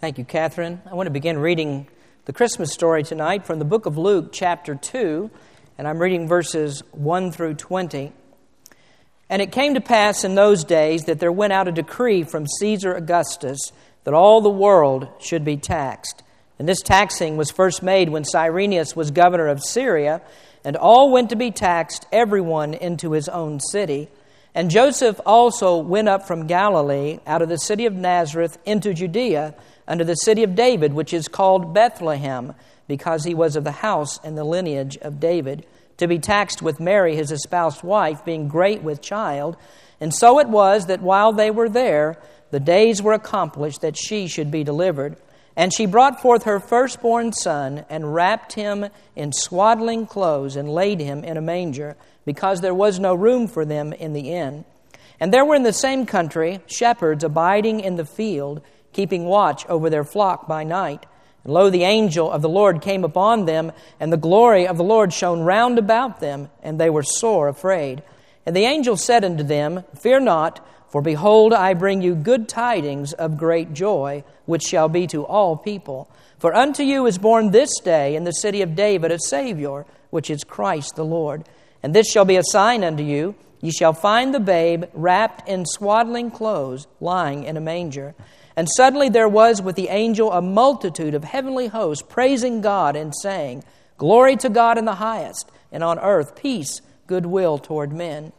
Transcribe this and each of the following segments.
Thank you, Catherine. I want to begin reading the Christmas story tonight from the book of Luke, chapter 2, and I'm reading verses 1 through 20. And it came to pass in those days that there went out a decree from Caesar Augustus that all the world should be taxed. And this taxing was first made when Cyrenius was governor of Syria, and all went to be taxed, everyone into his own city. And Joseph also went up from Galilee, out of the city of Nazareth, into Judea, unto the city of David, which is called Bethlehem, because he was of the house and the lineage of David, to be taxed with Mary, his espoused wife, being great with child. And so it was that while they were there, the days were accomplished that she should be delivered. And she brought forth her firstborn son, and wrapped him in swaddling clothes, and laid him in a manger because there was no room for them in the inn. And there were in the same country shepherds abiding in the field, keeping watch over their flock by night. And lo, the angel of the Lord came upon them, and the glory of the Lord shone round about them, and they were sore afraid. And the angel said unto them, Fear not, for behold, I bring you good tidings of great joy, which shall be to all people. For unto you is born this day in the city of David a Savior, which is Christ the Lord. And this shall be a sign unto you ye shall find the babe wrapped in swaddling clothes, lying in a manger. And suddenly there was with the angel a multitude of heavenly hosts praising God and saying, Glory to God in the highest, and on earth peace, goodwill toward men.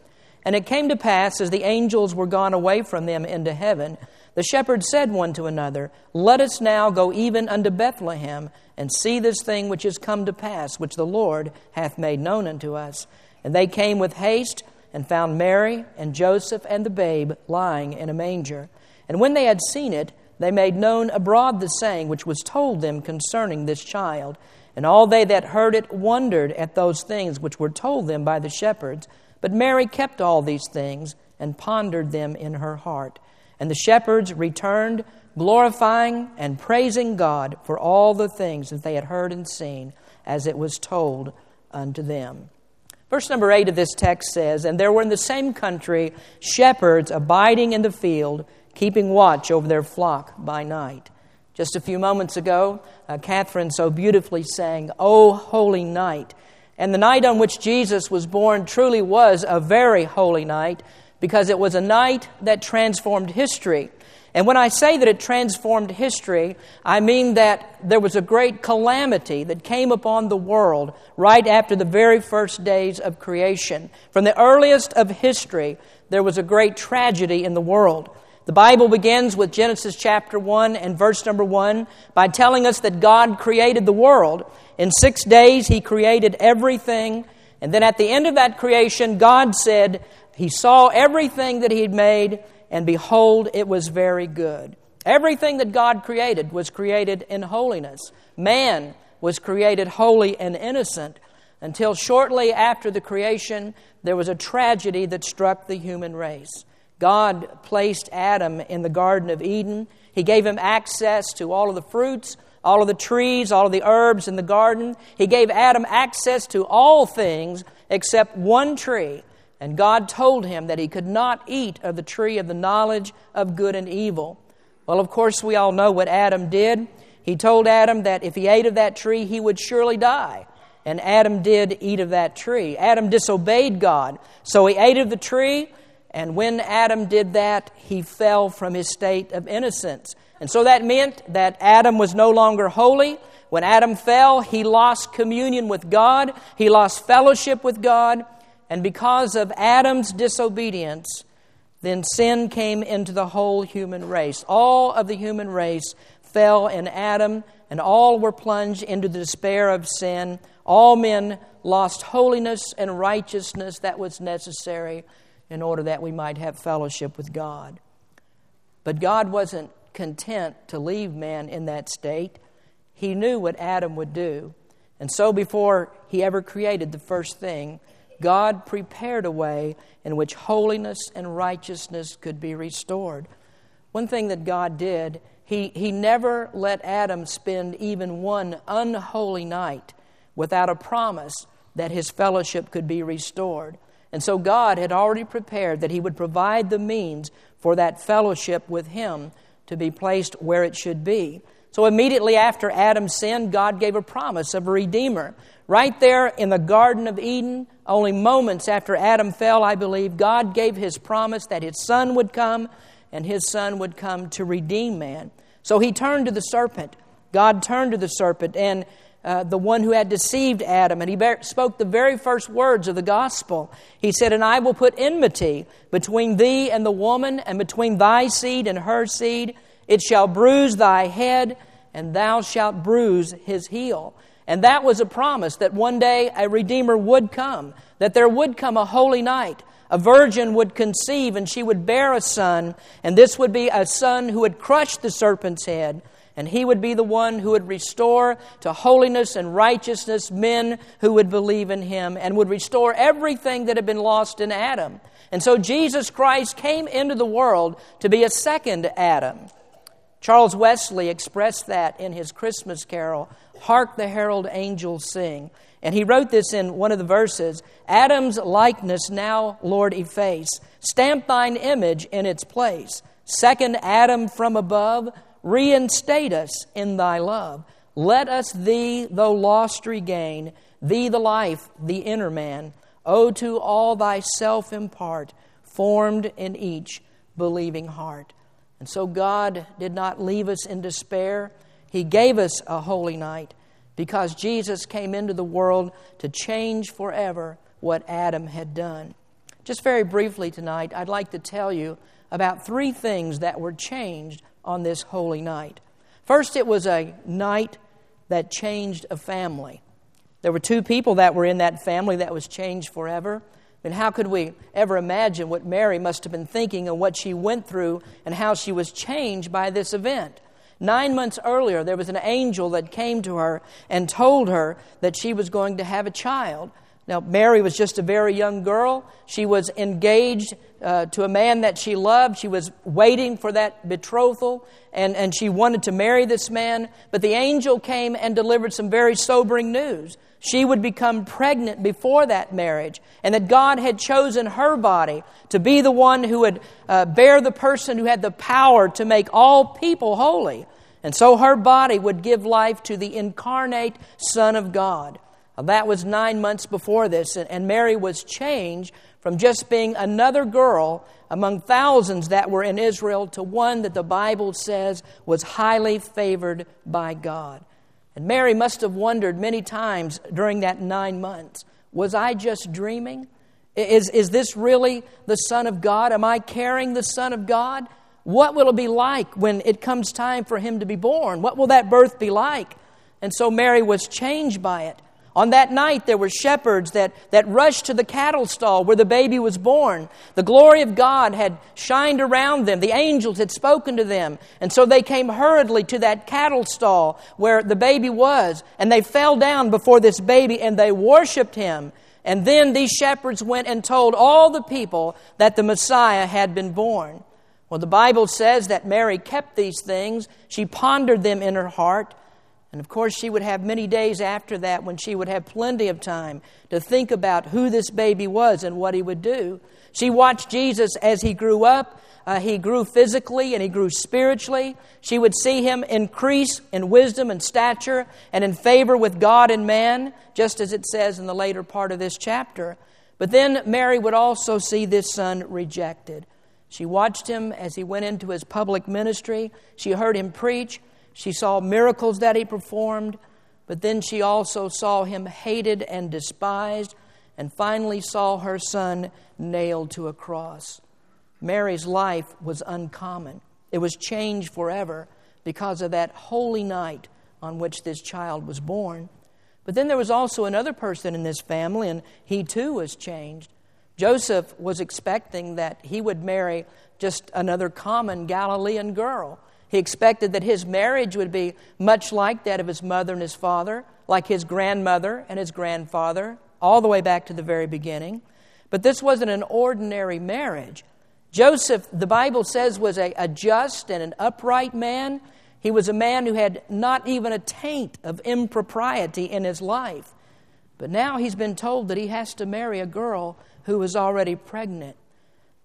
And it came to pass, as the angels were gone away from them into heaven, the shepherds said one to another, Let us now go even unto Bethlehem, and see this thing which is come to pass, which the Lord hath made known unto us. And they came with haste and found Mary and Joseph and the babe lying in a manger. And when they had seen it, they made known abroad the saying which was told them concerning this child. And all they that heard it wondered at those things which were told them by the shepherds. But Mary kept all these things and pondered them in her heart. And the shepherds returned, glorifying and praising God for all the things that they had heard and seen, as it was told unto them. Verse number 8 of this text says, And there were in the same country shepherds abiding in the field, keeping watch over their flock by night. Just a few moments ago, uh, Catherine so beautifully sang, O holy night. And the night on which Jesus was born truly was a very holy night because it was a night that transformed history. And when I say that it transformed history, I mean that there was a great calamity that came upon the world right after the very first days of creation. From the earliest of history, there was a great tragedy in the world. The Bible begins with Genesis chapter 1 and verse number 1 by telling us that God created the world. In six days, He created everything. And then at the end of that creation, God said He saw everything that He had made and behold, it was very good. Everything that God created was created in holiness. Man was created holy and innocent until shortly after the creation, there was a tragedy that struck the human race. God placed Adam in the Garden of Eden. He gave him access to all of the fruits, all of the trees, all of the herbs in the garden. He gave Adam access to all things except one tree, and God told him that he could not eat of the tree of the knowledge of good and evil. Well, of course, we all know what Adam did. He told Adam that if he ate of that tree, he would surely die. And Adam did eat of that tree. Adam disobeyed God. So he ate of the tree, and when Adam did that, he fell from his state of innocence. And so that meant that Adam was no longer holy. When Adam fell, he lost communion with God, he lost fellowship with God. And because of Adam's disobedience, then sin came into the whole human race. All of the human race fell in Adam, and all were plunged into the despair of sin. All men lost holiness and righteousness that was necessary in order that we might have fellowship with God. But God wasn't content to leave man in that state. He knew what Adam would do. And so, before he ever created the first thing, God prepared a way in which holiness and righteousness could be restored. One thing that God did, he, he never let Adam spend even one unholy night without a promise that his fellowship could be restored. And so God had already prepared that he would provide the means for that fellowship with him to be placed where it should be. So immediately after Adam's sin, God gave a promise of a Redeemer. Right there in the Garden of Eden, only moments after Adam fell, I believe, God gave his promise that his son would come and his son would come to redeem man. So he turned to the serpent. God turned to the serpent and uh, the one who had deceived Adam, and he spoke the very first words of the gospel. He said, And I will put enmity between thee and the woman, and between thy seed and her seed. It shall bruise thy head, and thou shalt bruise his heel. And that was a promise that one day a Redeemer would come, that there would come a holy night. A virgin would conceive, and she would bear a son, and this would be a son who would crush the serpent's head and he would be the one who would restore to holiness and righteousness men who would believe in him and would restore everything that had been lost in Adam. And so Jesus Christ came into the world to be a second Adam. Charles Wesley expressed that in his Christmas carol, Hark the Herald Angels Sing. And he wrote this in one of the verses Adam's likeness now, Lord, efface. Stamp thine image in its place. Second Adam from above, reinstate us in thy love. Let us thee, though lost, regain, thee the life, the inner man. O to all thyself impart, formed in each believing heart. And so God did not leave us in despair. He gave us a holy night because Jesus came into the world to change forever what Adam had done. Just very briefly tonight, I'd like to tell you about three things that were changed on this holy night. First, it was a night that changed a family. There were two people that were in that family that was changed forever. And how could we ever imagine what Mary must have been thinking and what she went through and how she was changed by this event? Nine months earlier, there was an angel that came to her and told her that she was going to have a child. Now, Mary was just a very young girl. She was engaged uh, to a man that she loved. She was waiting for that betrothal, and, and she wanted to marry this man. But the angel came and delivered some very sobering news. She would become pregnant before that marriage, and that God had chosen her body to be the one who would uh, bear the person who had the power to make all people holy. And so her body would give life to the incarnate Son of God. That was nine months before this, and Mary was changed from just being another girl among thousands that were in Israel to one that the Bible says was highly favored by God. And Mary must have wondered many times during that nine months was I just dreaming? Is, is this really the Son of God? Am I carrying the Son of God? What will it be like when it comes time for him to be born? What will that birth be like? And so Mary was changed by it. On that night, there were shepherds that, that rushed to the cattle stall where the baby was born. The glory of God had shined around them. The angels had spoken to them. And so they came hurriedly to that cattle stall where the baby was. And they fell down before this baby and they worshiped him. And then these shepherds went and told all the people that the Messiah had been born. Well, the Bible says that Mary kept these things. She pondered them in her heart. And of course, she would have many days after that when she would have plenty of time to think about who this baby was and what he would do. She watched Jesus as he grew up. Uh, he grew physically and he grew spiritually. She would see him increase in wisdom and stature and in favor with God and man, just as it says in the later part of this chapter. But then Mary would also see this son rejected. She watched him as he went into his public ministry. She heard him preach. She saw miracles that he performed, but then she also saw him hated and despised, and finally saw her son nailed to a cross. Mary's life was uncommon. It was changed forever because of that holy night on which this child was born. But then there was also another person in this family, and he too was changed. Joseph was expecting that he would marry just another common Galilean girl. He expected that his marriage would be much like that of his mother and his father, like his grandmother and his grandfather, all the way back to the very beginning. But this wasn't an ordinary marriage. Joseph, the Bible says, was a, a just and an upright man. He was a man who had not even a taint of impropriety in his life. But now he's been told that he has to marry a girl who is already pregnant.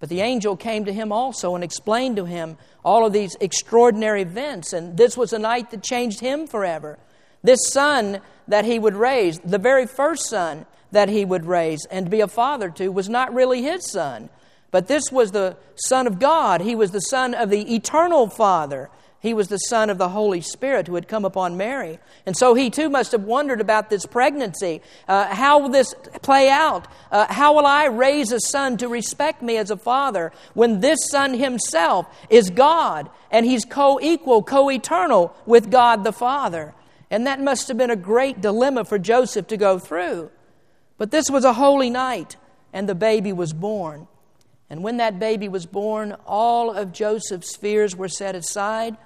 But the angel came to him also and explained to him all of these extraordinary events. And this was a night that changed him forever. This son that he would raise, the very first son that he would raise and be a father to, was not really his son. But this was the Son of God. He was the Son of the eternal Father. He was the Son of the Holy Spirit who had come upon Mary. And so he too must have wondered about this pregnancy. Uh, how will this play out? Uh, how will I raise a son to respect me as a father when this son himself is God and he's co equal, co eternal with God the Father? And that must have been a great dilemma for Joseph to go through. But this was a holy night, and the baby was born. And when that baby was born, all of Joseph's fears were set aside.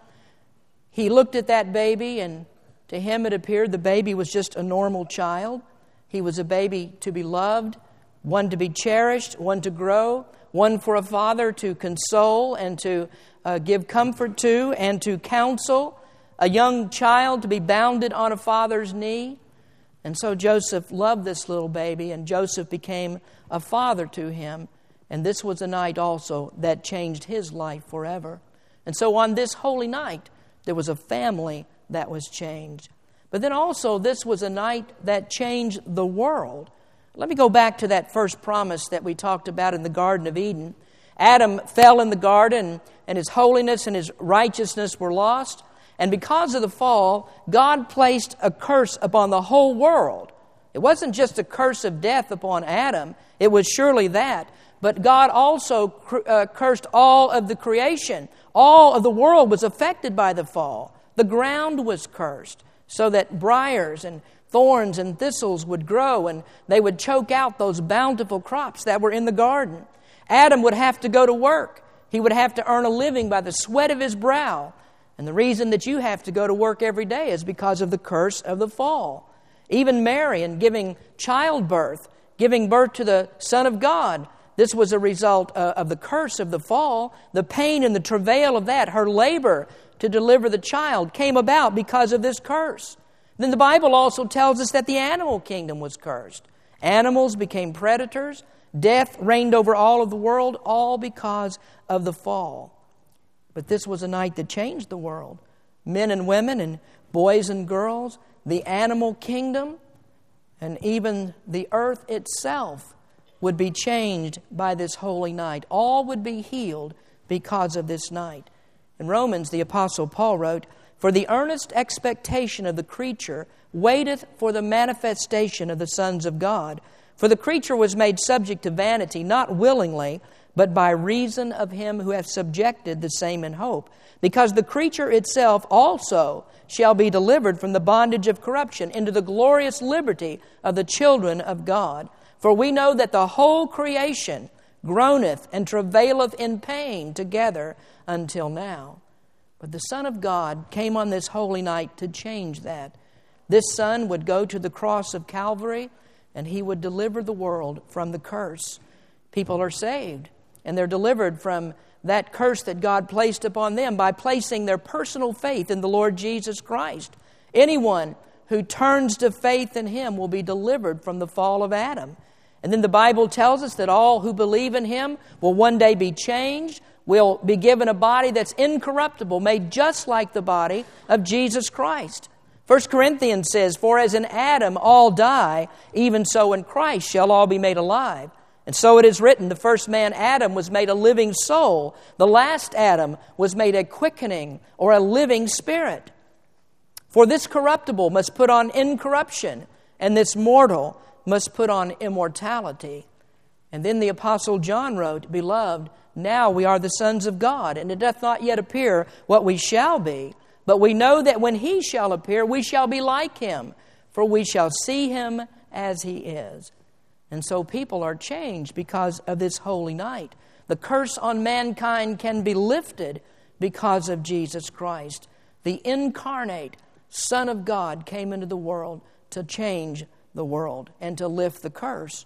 He looked at that baby, and to him it appeared the baby was just a normal child. He was a baby to be loved, one to be cherished, one to grow, one for a father to console and to uh, give comfort to and to counsel, a young child to be bounded on a father's knee. And so Joseph loved this little baby, and Joseph became a father to him. And this was a night also that changed his life forever. And so on this holy night, there was a family that was changed. But then also, this was a night that changed the world. Let me go back to that first promise that we talked about in the Garden of Eden. Adam fell in the garden, and his holiness and his righteousness were lost. And because of the fall, God placed a curse upon the whole world. It wasn't just a curse of death upon Adam, it was surely that. But God also uh, cursed all of the creation. All of the world was affected by the fall. The ground was cursed so that briars and thorns and thistles would grow and they would choke out those bountiful crops that were in the garden. Adam would have to go to work. He would have to earn a living by the sweat of his brow. And the reason that you have to go to work every day is because of the curse of the fall. Even Mary, in giving childbirth, giving birth to the Son of God, this was a result uh, of the curse of the fall. The pain and the travail of that, her labor to deliver the child, came about because of this curse. Then the Bible also tells us that the animal kingdom was cursed. Animals became predators. Death reigned over all of the world, all because of the fall. But this was a night that changed the world. Men and women, and boys and girls, the animal kingdom, and even the earth itself would be changed by this holy night. All would be healed because of this night. In Romans, the Apostle Paul wrote, For the earnest expectation of the creature waiteth for the manifestation of the sons of God. For the creature was made subject to vanity, not willingly, but by reason of him who hath subjected the same in hope. Because the creature itself also shall be delivered from the bondage of corruption into the glorious liberty of the children of God. For we know that the whole creation groaneth and travaileth in pain together until now. But the Son of God came on this holy night to change that. This Son would go to the cross of Calvary and he would deliver the world from the curse. People are saved and they're delivered from that curse that God placed upon them by placing their personal faith in the Lord Jesus Christ. Anyone who turns to faith in Him will be delivered from the fall of Adam. And then the Bible tells us that all who believe in Him will one day be changed, will be given a body that's incorruptible, made just like the body of Jesus Christ. 1 Corinthians says, For as in Adam all die, even so in Christ shall all be made alive. And so it is written the first man, Adam, was made a living soul. The last Adam was made a quickening or a living spirit. For this corruptible must put on incorruption, and this mortal must put on immortality. And then the Apostle John wrote, Beloved, now we are the sons of God, and it doth not yet appear what we shall be. But we know that when he shall appear, we shall be like him, for we shall see him as he is. And so people are changed because of this holy night. The curse on mankind can be lifted because of Jesus Christ. The incarnate Son of God came into the world to change the world and to lift the curse.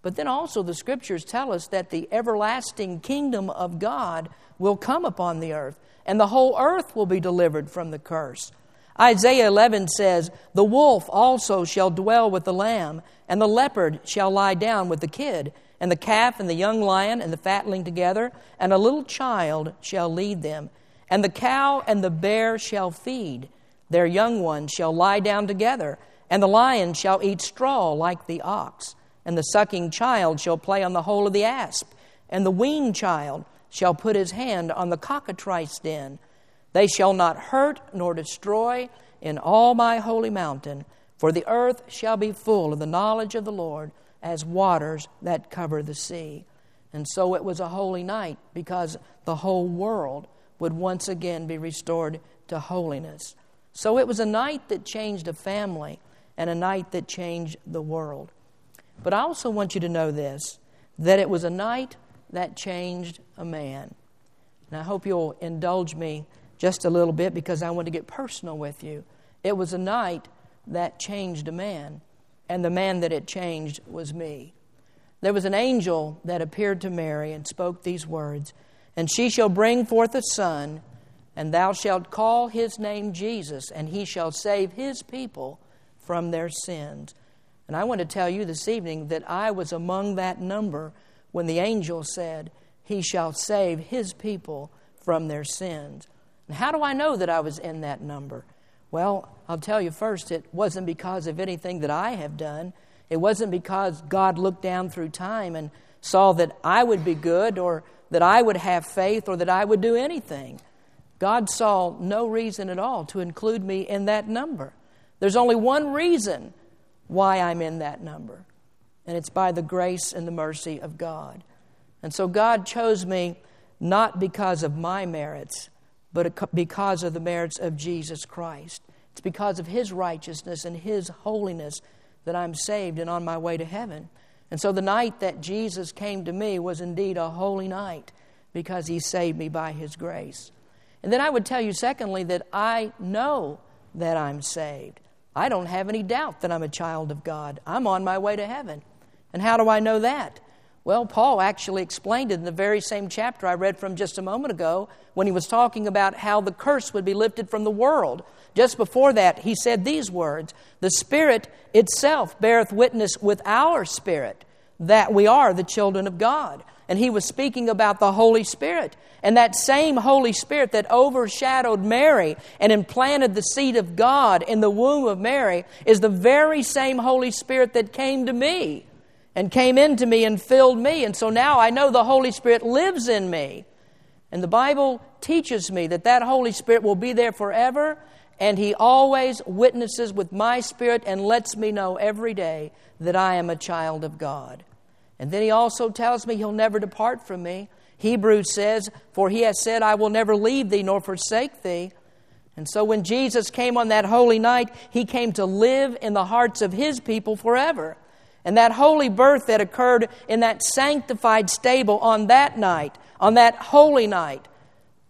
But then also, the scriptures tell us that the everlasting kingdom of God will come upon the earth, and the whole earth will be delivered from the curse. Isaiah 11 says, The wolf also shall dwell with the lamb, and the leopard shall lie down with the kid, and the calf and the young lion and the fatling together, and a little child shall lead them. And the cow and the bear shall feed, their young ones shall lie down together, and the lion shall eat straw like the ox. And the sucking child shall play on the hole of the asp, and the weaned child shall put his hand on the cockatrice den. They shall not hurt nor destroy in all my holy mountain, for the earth shall be full of the knowledge of the Lord as waters that cover the sea. And so it was a holy night because the whole world would once again be restored to holiness. So it was a night that changed a family and a night that changed the world. But I also want you to know this that it was a night that changed a man. And I hope you'll indulge me just a little bit because I want to get personal with you. It was a night that changed a man, and the man that it changed was me. There was an angel that appeared to Mary and spoke these words And she shall bring forth a son, and thou shalt call his name Jesus, and he shall save his people from their sins. And I want to tell you this evening that I was among that number when the angel said, He shall save his people from their sins. And how do I know that I was in that number? Well, I'll tell you first, it wasn't because of anything that I have done. It wasn't because God looked down through time and saw that I would be good or that I would have faith or that I would do anything. God saw no reason at all to include me in that number. There's only one reason why I'm in that number, and it's by the grace and the mercy of God. And so God chose me not because of my merits, but because of the merits of Jesus Christ. It's because of His righteousness and His holiness that I'm saved and on my way to heaven. And so the night that Jesus came to me was indeed a holy night because He saved me by His grace. And then I would tell you, secondly, that I know that I'm saved. I don't have any doubt that I'm a child of God. I'm on my way to heaven. And how do I know that? Well, Paul actually explained it in the very same chapter I read from just a moment ago when he was talking about how the curse would be lifted from the world. Just before that, he said these words The Spirit itself beareth witness with our spirit that we are the children of God. And he was speaking about the Holy Spirit. And that same Holy Spirit that overshadowed Mary and implanted the seed of God in the womb of Mary is the very same Holy Spirit that came to me and came into me and filled me. And so now I know the Holy Spirit lives in me. And the Bible teaches me that that Holy Spirit will be there forever, and He always witnesses with my spirit and lets me know every day that I am a child of God. And then He also tells me He'll never depart from me. Hebrews says, For He has said, I will never leave thee nor forsake thee. And so when Jesus came on that holy night, He came to live in the hearts of His people forever. And that holy birth that occurred in that sanctified stable on that night, on that holy night,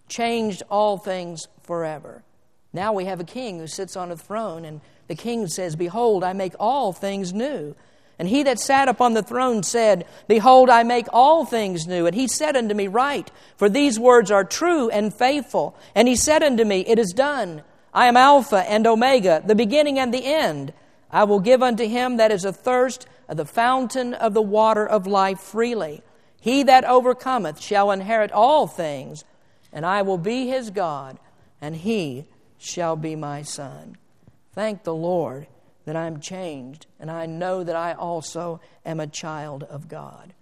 changed all things forever. Now we have a king who sits on a throne, and the king says, Behold, I make all things new. And he that sat upon the throne said, Behold, I make all things new. And he said unto me, Write, for these words are true and faithful. And he said unto me, It is done. I am Alpha and Omega, the beginning and the end. I will give unto him that is athirst of the fountain of the water of life freely. He that overcometh shall inherit all things, and I will be his God, and he shall be my son. Thank the Lord that I'm changed, and I know that I also am a child of God.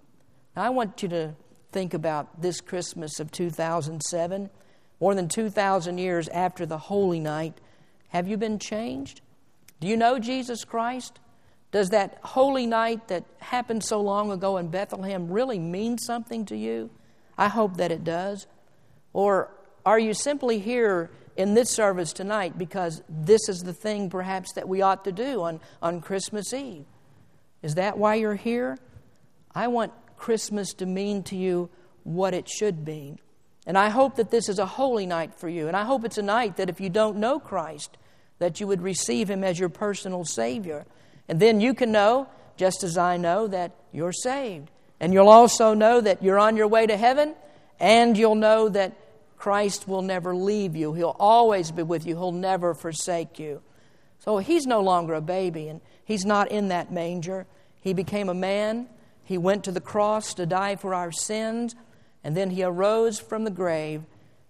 Now, I want you to think about this Christmas of 2007, more than 2,000 years after the Holy Night. Have you been changed? Do you know Jesus Christ? Does that holy night that happened so long ago in Bethlehem really mean something to you? I hope that it does. Or are you simply here in this service tonight because this is the thing perhaps that we ought to do on, on Christmas Eve? Is that why you're here? I want Christmas to mean to you what it should mean. And I hope that this is a holy night for you. And I hope it's a night that if you don't know Christ, that you would receive him as your personal Savior. And then you can know, just as I know, that you're saved. And you'll also know that you're on your way to heaven, and you'll know that Christ will never leave you. He'll always be with you, He'll never forsake you. So He's no longer a baby, and He's not in that manger. He became a man, He went to the cross to die for our sins, and then He arose from the grave,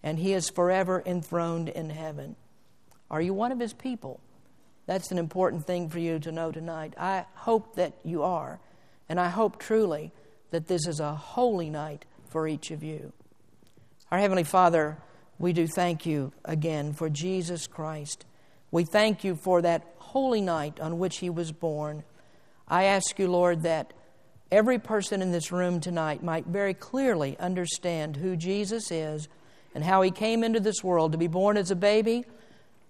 and He is forever enthroned in heaven. Are you one of His people? That's an important thing for you to know tonight. I hope that you are, and I hope truly that this is a holy night for each of you. Our Heavenly Father, we do thank you again for Jesus Christ. We thank you for that holy night on which He was born. I ask you, Lord, that every person in this room tonight might very clearly understand who Jesus is and how he came into this world to be born as a baby,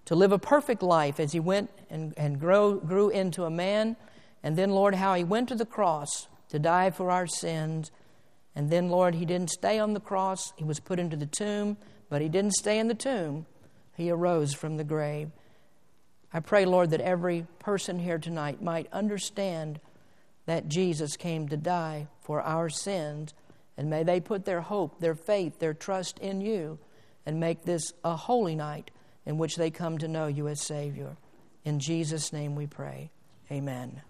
to live a perfect life as he went and, and grow, grew into a man, and then, Lord, how he went to the cross to die for our sins. And then, Lord, he didn't stay on the cross, he was put into the tomb, but he didn't stay in the tomb. He arose from the grave. I pray, Lord, that every person here tonight might understand that Jesus came to die for our sins. And may they put their hope, their faith, their trust in you and make this a holy night in which they come to know you as Savior. In Jesus' name we pray. Amen.